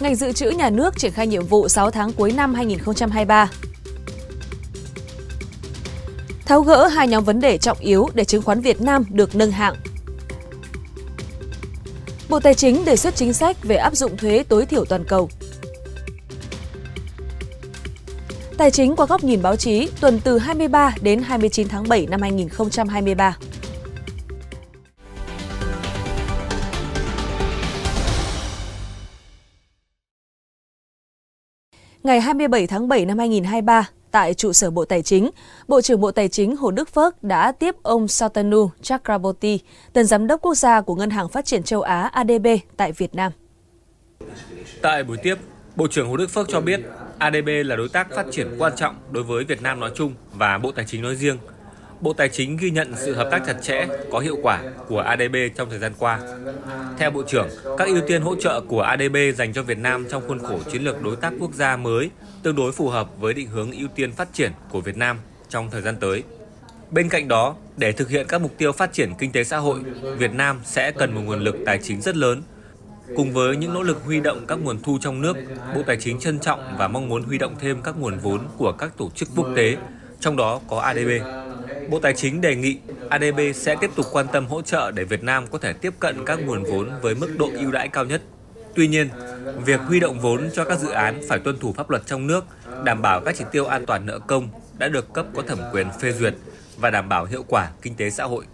Ngành dự trữ nhà nước triển khai nhiệm vụ 6 tháng cuối năm 2023. Tháo gỡ hai nhóm vấn đề trọng yếu để chứng khoán Việt Nam được nâng hạng. Bộ Tài chính đề xuất chính sách về áp dụng thuế tối thiểu toàn cầu. Tài chính qua góc nhìn báo chí tuần từ 23 đến 29 tháng 7 năm 2023. Ngày 27 tháng 7 năm 2023, tại trụ sở Bộ Tài chính, Bộ trưởng Bộ Tài chính Hồ Đức Phước đã tiếp ông Satanu Chakraborty, tân giám đốc quốc gia của Ngân hàng Phát triển châu Á ADB tại Việt Nam. Tại buổi tiếp, Bộ trưởng Hồ Đức Phước cho biết ADB là đối tác phát triển quan trọng đối với Việt Nam nói chung và Bộ Tài chính nói riêng – Bộ Tài chính ghi nhận sự hợp tác chặt chẽ, có hiệu quả của ADB trong thời gian qua. Theo Bộ trưởng, các ưu tiên hỗ trợ của ADB dành cho Việt Nam trong khuôn khổ chiến lược đối tác quốc gia mới tương đối phù hợp với định hướng ưu tiên phát triển của Việt Nam trong thời gian tới. Bên cạnh đó, để thực hiện các mục tiêu phát triển kinh tế xã hội, Việt Nam sẽ cần một nguồn lực tài chính rất lớn. Cùng với những nỗ lực huy động các nguồn thu trong nước, Bộ Tài chính trân trọng và mong muốn huy động thêm các nguồn vốn của các tổ chức quốc tế, trong đó có ADB. Bộ Tài chính đề nghị ADB sẽ tiếp tục quan tâm hỗ trợ để Việt Nam có thể tiếp cận các nguồn vốn với mức độ ưu đãi cao nhất. Tuy nhiên, việc huy động vốn cho các dự án phải tuân thủ pháp luật trong nước, đảm bảo các chỉ tiêu an toàn nợ công đã được cấp có thẩm quyền phê duyệt và đảm bảo hiệu quả kinh tế xã hội.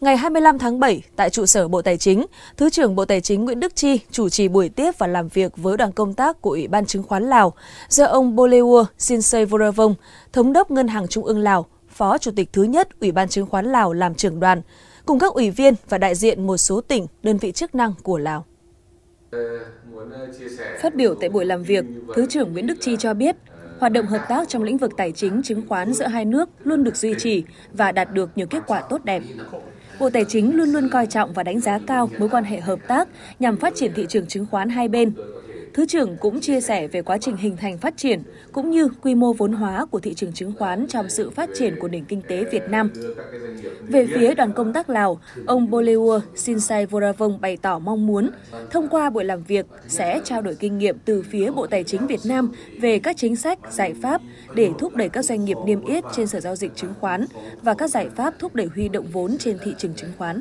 Ngày 25 tháng 7, tại trụ sở Bộ Tài chính, Thứ trưởng Bộ Tài chính Nguyễn Đức Chi chủ trì buổi tiếp và làm việc với đoàn công tác của Ủy ban chứng khoán Lào do ông Bolewo Sinsei Voravong, Thống đốc Ngân hàng Trung ương Lào, Phó Chủ tịch thứ nhất Ủy ban chứng khoán Lào làm trưởng đoàn, cùng các ủy viên và đại diện một số tỉnh, đơn vị chức năng của Lào. Phát biểu tại buổi làm việc, Thứ trưởng Nguyễn Đức Chi cho biết, hoạt động hợp tác trong lĩnh vực tài chính chứng khoán giữa hai nước luôn được duy trì và đạt được nhiều kết quả tốt đẹp. Bộ Tài chính luôn luôn coi trọng và đánh giá cao mối quan hệ hợp tác nhằm phát triển thị trường chứng khoán hai bên, Thứ trưởng cũng chia sẻ về quá trình hình thành phát triển cũng như quy mô vốn hóa của thị trường chứng khoán trong sự phát triển của nền kinh tế Việt Nam. Về phía đoàn công tác Lào, ông Boleur Sinsai Voravong bày tỏ mong muốn thông qua buổi làm việc sẽ trao đổi kinh nghiệm từ phía Bộ Tài chính Việt Nam về các chính sách, giải pháp để thúc đẩy các doanh nghiệp niêm yết trên sở giao dịch chứng khoán và các giải pháp thúc đẩy huy động vốn trên thị trường chứng khoán.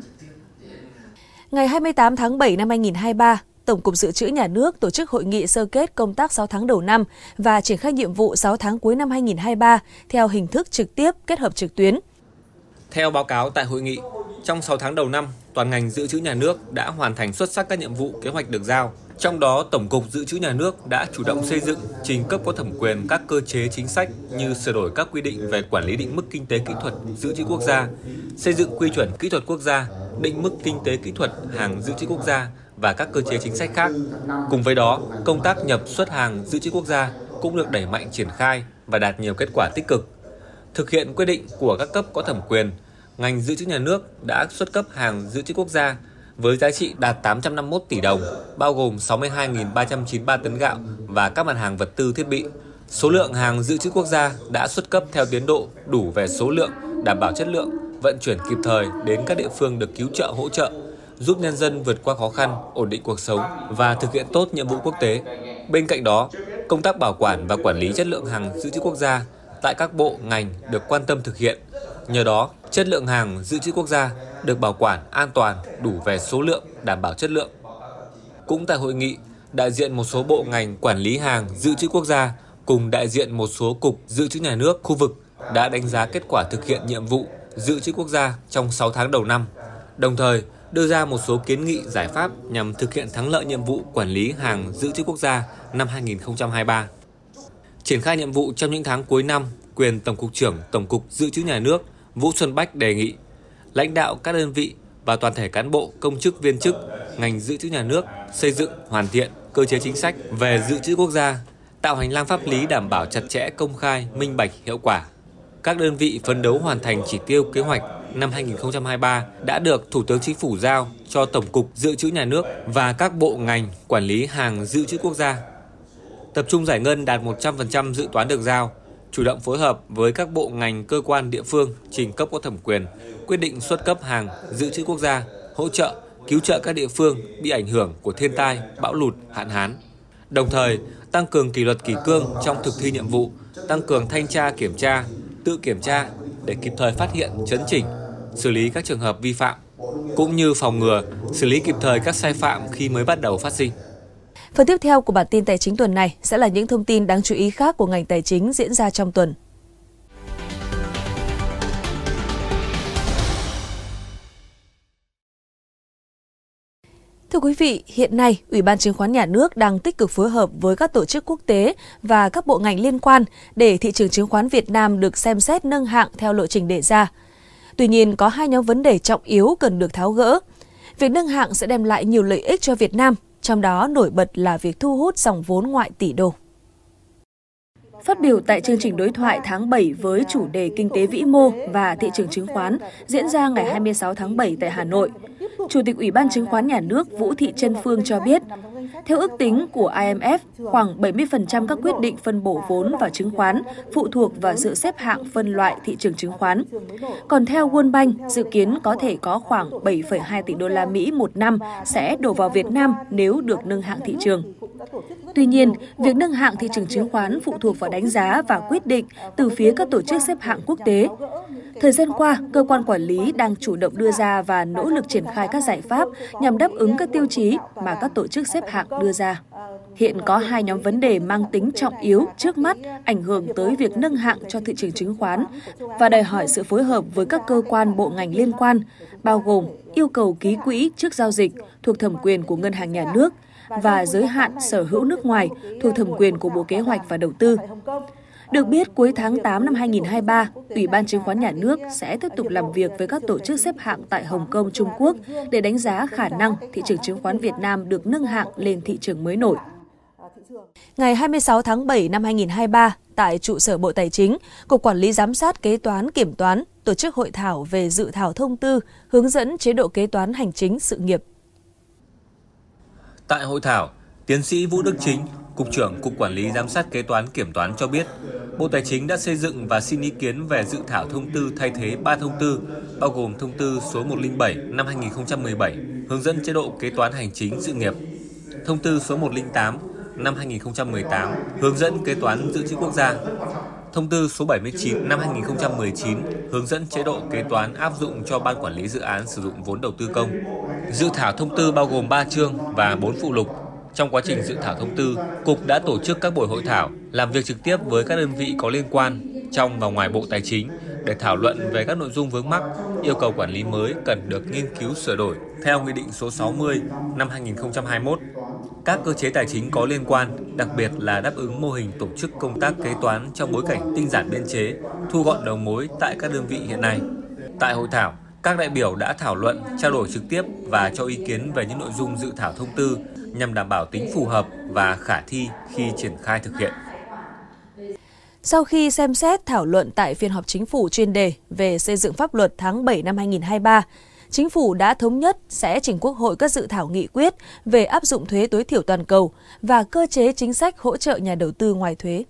Ngày 28 tháng 7 năm 2023, Tổng cục Dự trữ Nhà nước tổ chức hội nghị sơ kết công tác 6 tháng đầu năm và triển khai nhiệm vụ 6 tháng cuối năm 2023 theo hình thức trực tiếp kết hợp trực tuyến. Theo báo cáo tại hội nghị, trong 6 tháng đầu năm, toàn ngành dự trữ nhà nước đã hoàn thành xuất sắc các nhiệm vụ kế hoạch được giao. Trong đó, Tổng cục Dự trữ Nhà nước đã chủ động xây dựng, trình cấp có thẩm quyền các cơ chế chính sách như sửa đổi các quy định về quản lý định mức kinh tế kỹ thuật dự trữ quốc gia, xây dựng quy chuẩn kỹ thuật quốc gia, định mức kinh tế kỹ thuật hàng dự trữ quốc gia và các cơ chế chính sách khác. Cùng với đó, công tác nhập xuất hàng dự trữ quốc gia cũng được đẩy mạnh triển khai và đạt nhiều kết quả tích cực. Thực hiện quyết định của các cấp có thẩm quyền, ngành dự trữ nhà nước đã xuất cấp hàng dự trữ quốc gia với giá trị đạt 851 tỷ đồng, bao gồm 62.393 tấn gạo và các mặt hàng vật tư thiết bị. Số lượng hàng dự trữ quốc gia đã xuất cấp theo tiến độ đủ về số lượng, đảm bảo chất lượng, vận chuyển kịp thời đến các địa phương được cứu trợ hỗ trợ giúp nhân dân vượt qua khó khăn, ổn định cuộc sống và thực hiện tốt nhiệm vụ quốc tế. Bên cạnh đó, công tác bảo quản và quản lý chất lượng hàng dự trữ quốc gia tại các bộ ngành được quan tâm thực hiện. Nhờ đó, chất lượng hàng dự trữ quốc gia được bảo quản an toàn, đủ về số lượng, đảm bảo chất lượng. Cũng tại hội nghị, đại diện một số bộ ngành quản lý hàng dự trữ quốc gia cùng đại diện một số cục dự trữ nhà nước khu vực đã đánh giá kết quả thực hiện nhiệm vụ dự trữ quốc gia trong 6 tháng đầu năm. Đồng thời, đưa ra một số kiến nghị giải pháp nhằm thực hiện thắng lợi nhiệm vụ quản lý hàng dự trữ quốc gia năm 2023. Triển khai nhiệm vụ trong những tháng cuối năm, quyền Tổng cục trưởng Tổng cục Dự trữ Nhà nước Vũ Xuân Bách đề nghị lãnh đạo các đơn vị và toàn thể cán bộ, công chức, viên chức, ngành dự trữ nhà nước xây dựng, hoàn thiện cơ chế chính sách về dự trữ quốc gia tạo hành lang pháp lý đảm bảo chặt chẽ, công khai, minh bạch, hiệu quả. Các đơn vị phấn đấu hoàn thành chỉ tiêu kế hoạch năm 2023 đã được Thủ tướng Chính phủ giao cho Tổng cục Dự trữ Nhà nước và các bộ ngành quản lý hàng dự trữ quốc gia. Tập trung giải ngân đạt 100% dự toán được giao, chủ động phối hợp với các bộ ngành cơ quan địa phương trình cấp có thẩm quyền, quyết định xuất cấp hàng dự trữ quốc gia, hỗ trợ, cứu trợ các địa phương bị ảnh hưởng của thiên tai, bão lụt, hạn hán. Đồng thời, tăng cường kỷ luật kỷ cương trong thực thi nhiệm vụ, tăng cường thanh tra kiểm tra, tự kiểm tra để kịp thời phát hiện, chấn chỉnh, xử lý các trường hợp vi phạm, cũng như phòng ngừa, xử lý kịp thời các sai phạm khi mới bắt đầu phát sinh. Phần tiếp theo của bản tin tài chính tuần này sẽ là những thông tin đáng chú ý khác của ngành tài chính diễn ra trong tuần. Thưa quý vị, hiện nay, Ủy ban Chứng khoán Nhà nước đang tích cực phối hợp với các tổ chức quốc tế và các bộ ngành liên quan để thị trường chứng khoán Việt Nam được xem xét nâng hạng theo lộ trình đề ra. Tuy nhiên, có hai nhóm vấn đề trọng yếu cần được tháo gỡ. Việc nâng hạng sẽ đem lại nhiều lợi ích cho Việt Nam, trong đó nổi bật là việc thu hút dòng vốn ngoại tỷ đô. Phát biểu tại chương trình đối thoại tháng 7 với chủ đề Kinh tế vĩ mô và thị trường chứng khoán diễn ra ngày 26 tháng 7 tại Hà Nội, Chủ tịch Ủy ban Chứng khoán Nhà nước Vũ Thị Trân Phương cho biết, theo ước tính của IMF, khoảng 70% các quyết định phân bổ vốn vào chứng khoán phụ thuộc vào sự xếp hạng phân loại thị trường chứng khoán. Còn theo World Bank, dự kiến có thể có khoảng 7,2 tỷ đô la Mỹ một năm sẽ đổ vào Việt Nam nếu được nâng hạng thị trường. Tuy nhiên, việc nâng hạng thị trường chứng khoán phụ thuộc vào đánh giá và quyết định từ phía các tổ chức xếp hạng quốc tế. Thời gian qua, cơ quan quản lý đang chủ động đưa ra và nỗ lực triển khai các giải pháp nhằm đáp ứng các tiêu chí mà các tổ chức xếp hạng đưa ra. Hiện có hai nhóm vấn đề mang tính trọng yếu trước mắt ảnh hưởng tới việc nâng hạng cho thị trường chứng khoán và đòi hỏi sự phối hợp với các cơ quan bộ ngành liên quan, bao gồm yêu cầu ký quỹ trước giao dịch thuộc thẩm quyền của Ngân hàng Nhà nước và giới hạn sở hữu nước ngoài thuộc thẩm quyền của Bộ Kế hoạch và Đầu tư. Được biết, cuối tháng 8 năm 2023, Ủy ban Chứng khoán Nhà nước sẽ tiếp tục làm việc với các tổ chức xếp hạng tại Hồng Kông, Trung Quốc để đánh giá khả năng thị trường chứng khoán Việt Nam được nâng hạng lên thị trường mới nổi. Ngày 26 tháng 7 năm 2023, tại trụ sở Bộ Tài chính, Cục Quản lý Giám sát Kế toán Kiểm toán tổ chức hội thảo về dự thảo thông tư hướng dẫn chế độ kế toán hành chính sự nghiệp. Tại hội thảo, tiến sĩ Vũ Đức Chính, Cục trưởng Cục Quản lý Giám sát Kế toán Kiểm toán cho biết, Bộ Tài chính đã xây dựng và xin ý kiến về dự thảo thông tư thay thế 3 thông tư, bao gồm thông tư số 107 năm 2017 hướng dẫn chế độ kế toán hành chính sự nghiệp, thông tư số 108 năm 2018 hướng dẫn kế toán dự trữ quốc gia, thông tư số 79 năm 2019 hướng dẫn chế độ kế toán áp dụng cho ban quản lý dự án sử dụng vốn đầu tư công. Dự thảo thông tư bao gồm 3 chương và 4 phụ lục trong quá trình dự thảo thông tư, Cục đã tổ chức các buổi hội thảo, làm việc trực tiếp với các đơn vị có liên quan trong và ngoài Bộ Tài chính để thảo luận về các nội dung vướng mắc, yêu cầu quản lý mới cần được nghiên cứu sửa đổi theo Nghị định số 60 năm 2021. Các cơ chế tài chính có liên quan, đặc biệt là đáp ứng mô hình tổ chức công tác kế toán trong bối cảnh tinh giản biên chế, thu gọn đầu mối tại các đơn vị hiện nay. Tại hội thảo, các đại biểu đã thảo luận, trao đổi trực tiếp và cho ý kiến về những nội dung dự thảo thông tư nhằm đảm bảo tính phù hợp và khả thi khi triển khai thực hiện. Sau khi xem xét thảo luận tại phiên họp chính phủ chuyên đề về xây dựng pháp luật tháng 7 năm 2023, Chính phủ đã thống nhất sẽ trình Quốc hội các dự thảo nghị quyết về áp dụng thuế tối thiểu toàn cầu và cơ chế chính sách hỗ trợ nhà đầu tư ngoài thuế.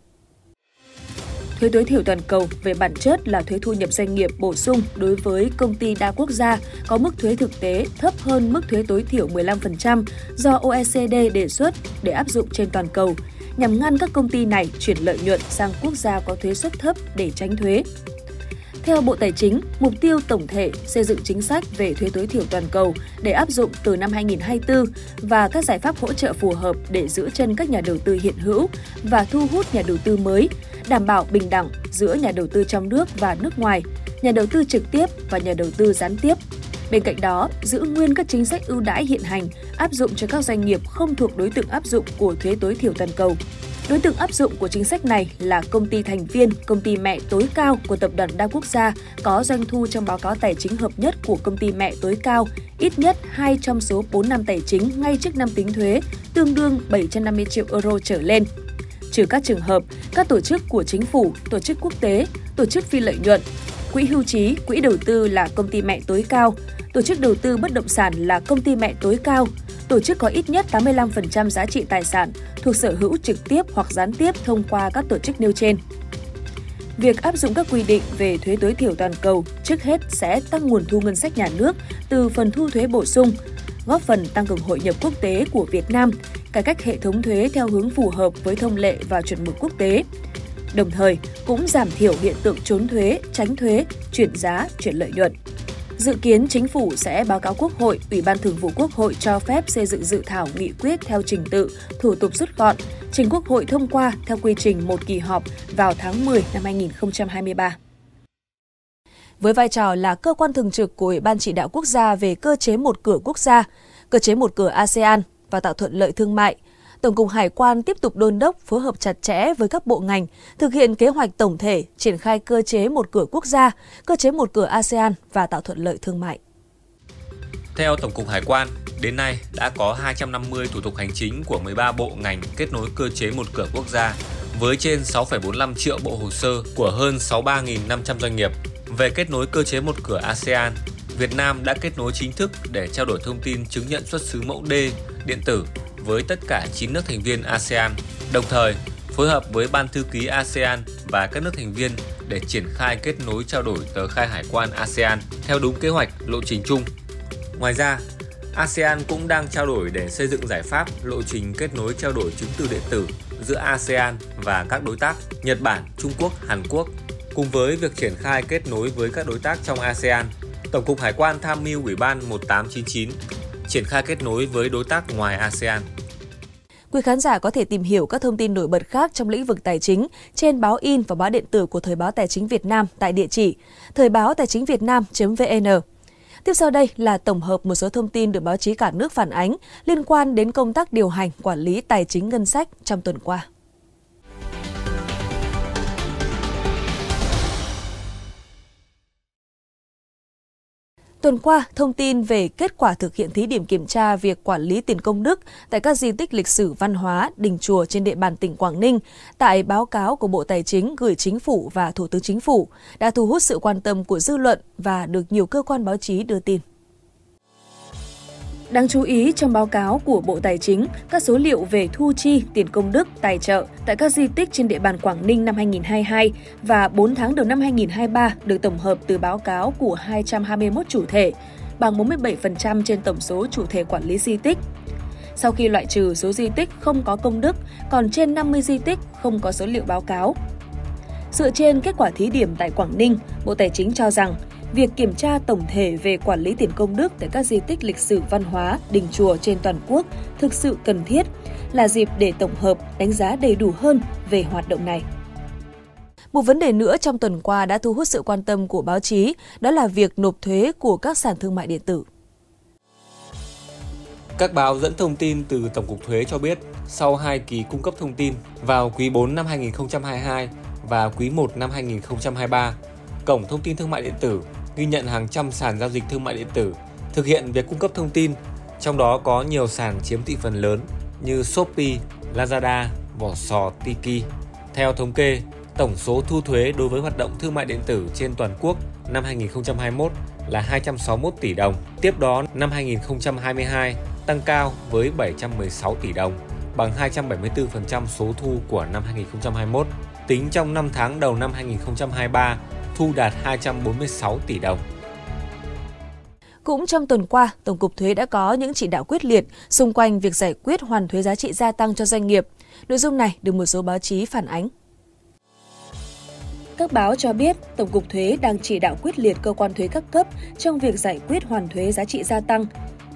Thuế tối thiểu toàn cầu về bản chất là thuế thu nhập doanh nghiệp bổ sung đối với công ty đa quốc gia có mức thuế thực tế thấp hơn mức thuế tối thiểu 15% do OECD đề xuất để áp dụng trên toàn cầu, nhằm ngăn các công ty này chuyển lợi nhuận sang quốc gia có thuế suất thấp để tránh thuế. Theo Bộ Tài chính, mục tiêu tổng thể xây dựng chính sách về thuế tối thiểu toàn cầu để áp dụng từ năm 2024 và các giải pháp hỗ trợ phù hợp để giữ chân các nhà đầu tư hiện hữu và thu hút nhà đầu tư mới, đảm bảo bình đẳng giữa nhà đầu tư trong nước và nước ngoài, nhà đầu tư trực tiếp và nhà đầu tư gián tiếp. Bên cạnh đó, giữ nguyên các chính sách ưu đãi hiện hành áp dụng cho các doanh nghiệp không thuộc đối tượng áp dụng của thuế tối thiểu toàn cầu. Đối tượng áp dụng của chính sách này là công ty thành viên, công ty mẹ tối cao của tập đoàn đa quốc gia có doanh thu trong báo cáo tài chính hợp nhất của công ty mẹ tối cao, ít nhất 2 trong số 4 năm tài chính ngay trước năm tính thuế, tương đương 750 triệu euro trở lên. trừ các trường hợp các tổ chức của chính phủ, tổ chức quốc tế, tổ chức phi lợi nhuận, quỹ hưu trí, quỹ đầu tư là công ty mẹ tối cao, tổ chức đầu tư bất động sản là công ty mẹ tối cao, tổ chức có ít nhất 85% giá trị tài sản thuộc sở hữu trực tiếp hoặc gián tiếp thông qua các tổ chức nêu trên. Việc áp dụng các quy định về thuế tối thiểu toàn cầu trước hết sẽ tăng nguồn thu ngân sách nhà nước từ phần thu thuế bổ sung, góp phần tăng cường hội nhập quốc tế của Việt Nam, cải cách hệ thống thuế theo hướng phù hợp với thông lệ và chuẩn mực quốc tế. Đồng thời, cũng giảm thiểu hiện tượng trốn thuế, tránh thuế, chuyển giá, chuyển lợi nhuận. Dự kiến chính phủ sẽ báo cáo Quốc hội, Ủy ban Thường vụ Quốc hội cho phép xây dựng dự thảo nghị quyết theo trình tự, thủ tục rút gọn, trình Quốc hội thông qua theo quy trình một kỳ họp vào tháng 10 năm 2023 với vai trò là cơ quan thường trực của Ủy ban chỉ đạo quốc gia về cơ chế một cửa quốc gia, cơ chế một cửa ASEAN và tạo thuận lợi thương mại, Tổng cục Hải quan tiếp tục đôn đốc phối hợp chặt chẽ với các bộ ngành thực hiện kế hoạch tổng thể triển khai cơ chế một cửa quốc gia, cơ chế một cửa ASEAN và tạo thuận lợi thương mại. Theo Tổng cục Hải quan, đến nay đã có 250 thủ tục hành chính của 13 bộ ngành kết nối cơ chế một cửa quốc gia với trên 6,45 triệu bộ hồ sơ của hơn 63.500 doanh nghiệp về kết nối cơ chế một cửa ASEAN, Việt Nam đã kết nối chính thức để trao đổi thông tin chứng nhận xuất xứ mẫu D điện tử với tất cả 9 nước thành viên ASEAN, đồng thời phối hợp với Ban thư ký ASEAN và các nước thành viên để triển khai kết nối trao đổi tờ khai hải quan ASEAN theo đúng kế hoạch lộ trình chung. Ngoài ra, ASEAN cũng đang trao đổi để xây dựng giải pháp lộ trình kết nối trao đổi chứng từ điện tử giữa ASEAN và các đối tác Nhật Bản, Trung Quốc, Hàn Quốc Cùng với việc triển khai kết nối với các đối tác trong ASEAN, Tổng cục Hải quan tham mưu Ủy ban 1899 triển khai kết nối với đối tác ngoài ASEAN. Quý khán giả có thể tìm hiểu các thông tin nổi bật khác trong lĩnh vực tài chính trên báo in và báo điện tử của Thời báo Tài chính Việt Nam tại địa chỉ thời báo tài chính Việt Nam.vn. Tiếp sau đây là tổng hợp một số thông tin được báo chí cả nước phản ánh liên quan đến công tác điều hành quản lý tài chính ngân sách trong tuần qua. Tuần qua, thông tin về kết quả thực hiện thí điểm kiểm tra việc quản lý tiền công đức tại các di tích lịch sử văn hóa, đình chùa trên địa bàn tỉnh Quảng Ninh tại báo cáo của Bộ Tài chính gửi Chính phủ và Thủ tướng Chính phủ đã thu hút sự quan tâm của dư luận và được nhiều cơ quan báo chí đưa tin. Đáng chú ý trong báo cáo của Bộ Tài chính, các số liệu về thu chi, tiền công đức, tài trợ tại các di tích trên địa bàn Quảng Ninh năm 2022 và 4 tháng đầu năm 2023 được tổng hợp từ báo cáo của 221 chủ thể, bằng 47% trên tổng số chủ thể quản lý di tích. Sau khi loại trừ số di tích không có công đức, còn trên 50 di tích không có số liệu báo cáo. Dựa trên kết quả thí điểm tại Quảng Ninh, Bộ Tài chính cho rằng việc kiểm tra tổng thể về quản lý tiền công đức tại các di tích lịch sử văn hóa, đình chùa trên toàn quốc thực sự cần thiết, là dịp để tổng hợp, đánh giá đầy đủ hơn về hoạt động này. Một vấn đề nữa trong tuần qua đã thu hút sự quan tâm của báo chí, đó là việc nộp thuế của các sàn thương mại điện tử. Các báo dẫn thông tin từ Tổng cục Thuế cho biết, sau hai kỳ cung cấp thông tin vào quý 4 năm 2022 và quý 1 năm 2023, Cổng Thông tin Thương mại điện tử ghi nhận hàng trăm sàn giao dịch thương mại điện tử thực hiện việc cung cấp thông tin, trong đó có nhiều sàn chiếm thị phần lớn như Shopee, Lazada, Vỏ Sò, Tiki. Theo thống kê, tổng số thu thuế đối với hoạt động thương mại điện tử trên toàn quốc năm 2021 là 261 tỷ đồng. Tiếp đó, năm 2022 tăng cao với 716 tỷ đồng, bằng 274% số thu của năm 2021. Tính trong 5 tháng đầu năm 2023, thu đạt 246 tỷ đồng. Cũng trong tuần qua, Tổng cục Thuế đã có những chỉ đạo quyết liệt xung quanh việc giải quyết hoàn thuế giá trị gia tăng cho doanh nghiệp. Nội dung này được một số báo chí phản ánh. Các báo cho biết, Tổng cục Thuế đang chỉ đạo quyết liệt cơ quan thuế các cấp trong việc giải quyết hoàn thuế giá trị gia tăng,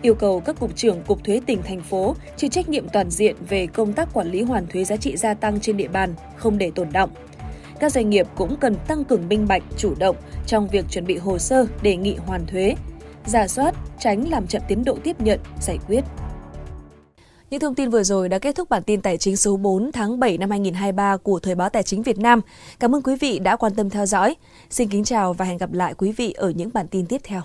yêu cầu các cục trưởng cục thuế tỉnh thành phố chịu trách nhiệm toàn diện về công tác quản lý hoàn thuế giá trị gia tăng trên địa bàn, không để tồn động các doanh nghiệp cũng cần tăng cường minh bạch, chủ động trong việc chuẩn bị hồ sơ đề nghị hoàn thuế, giả soát, tránh làm chậm tiến độ tiếp nhận, giải quyết. Những thông tin vừa rồi đã kết thúc bản tin tài chính số 4 tháng 7 năm 2023 của Thời báo Tài chính Việt Nam. Cảm ơn quý vị đã quan tâm theo dõi. Xin kính chào và hẹn gặp lại quý vị ở những bản tin tiếp theo.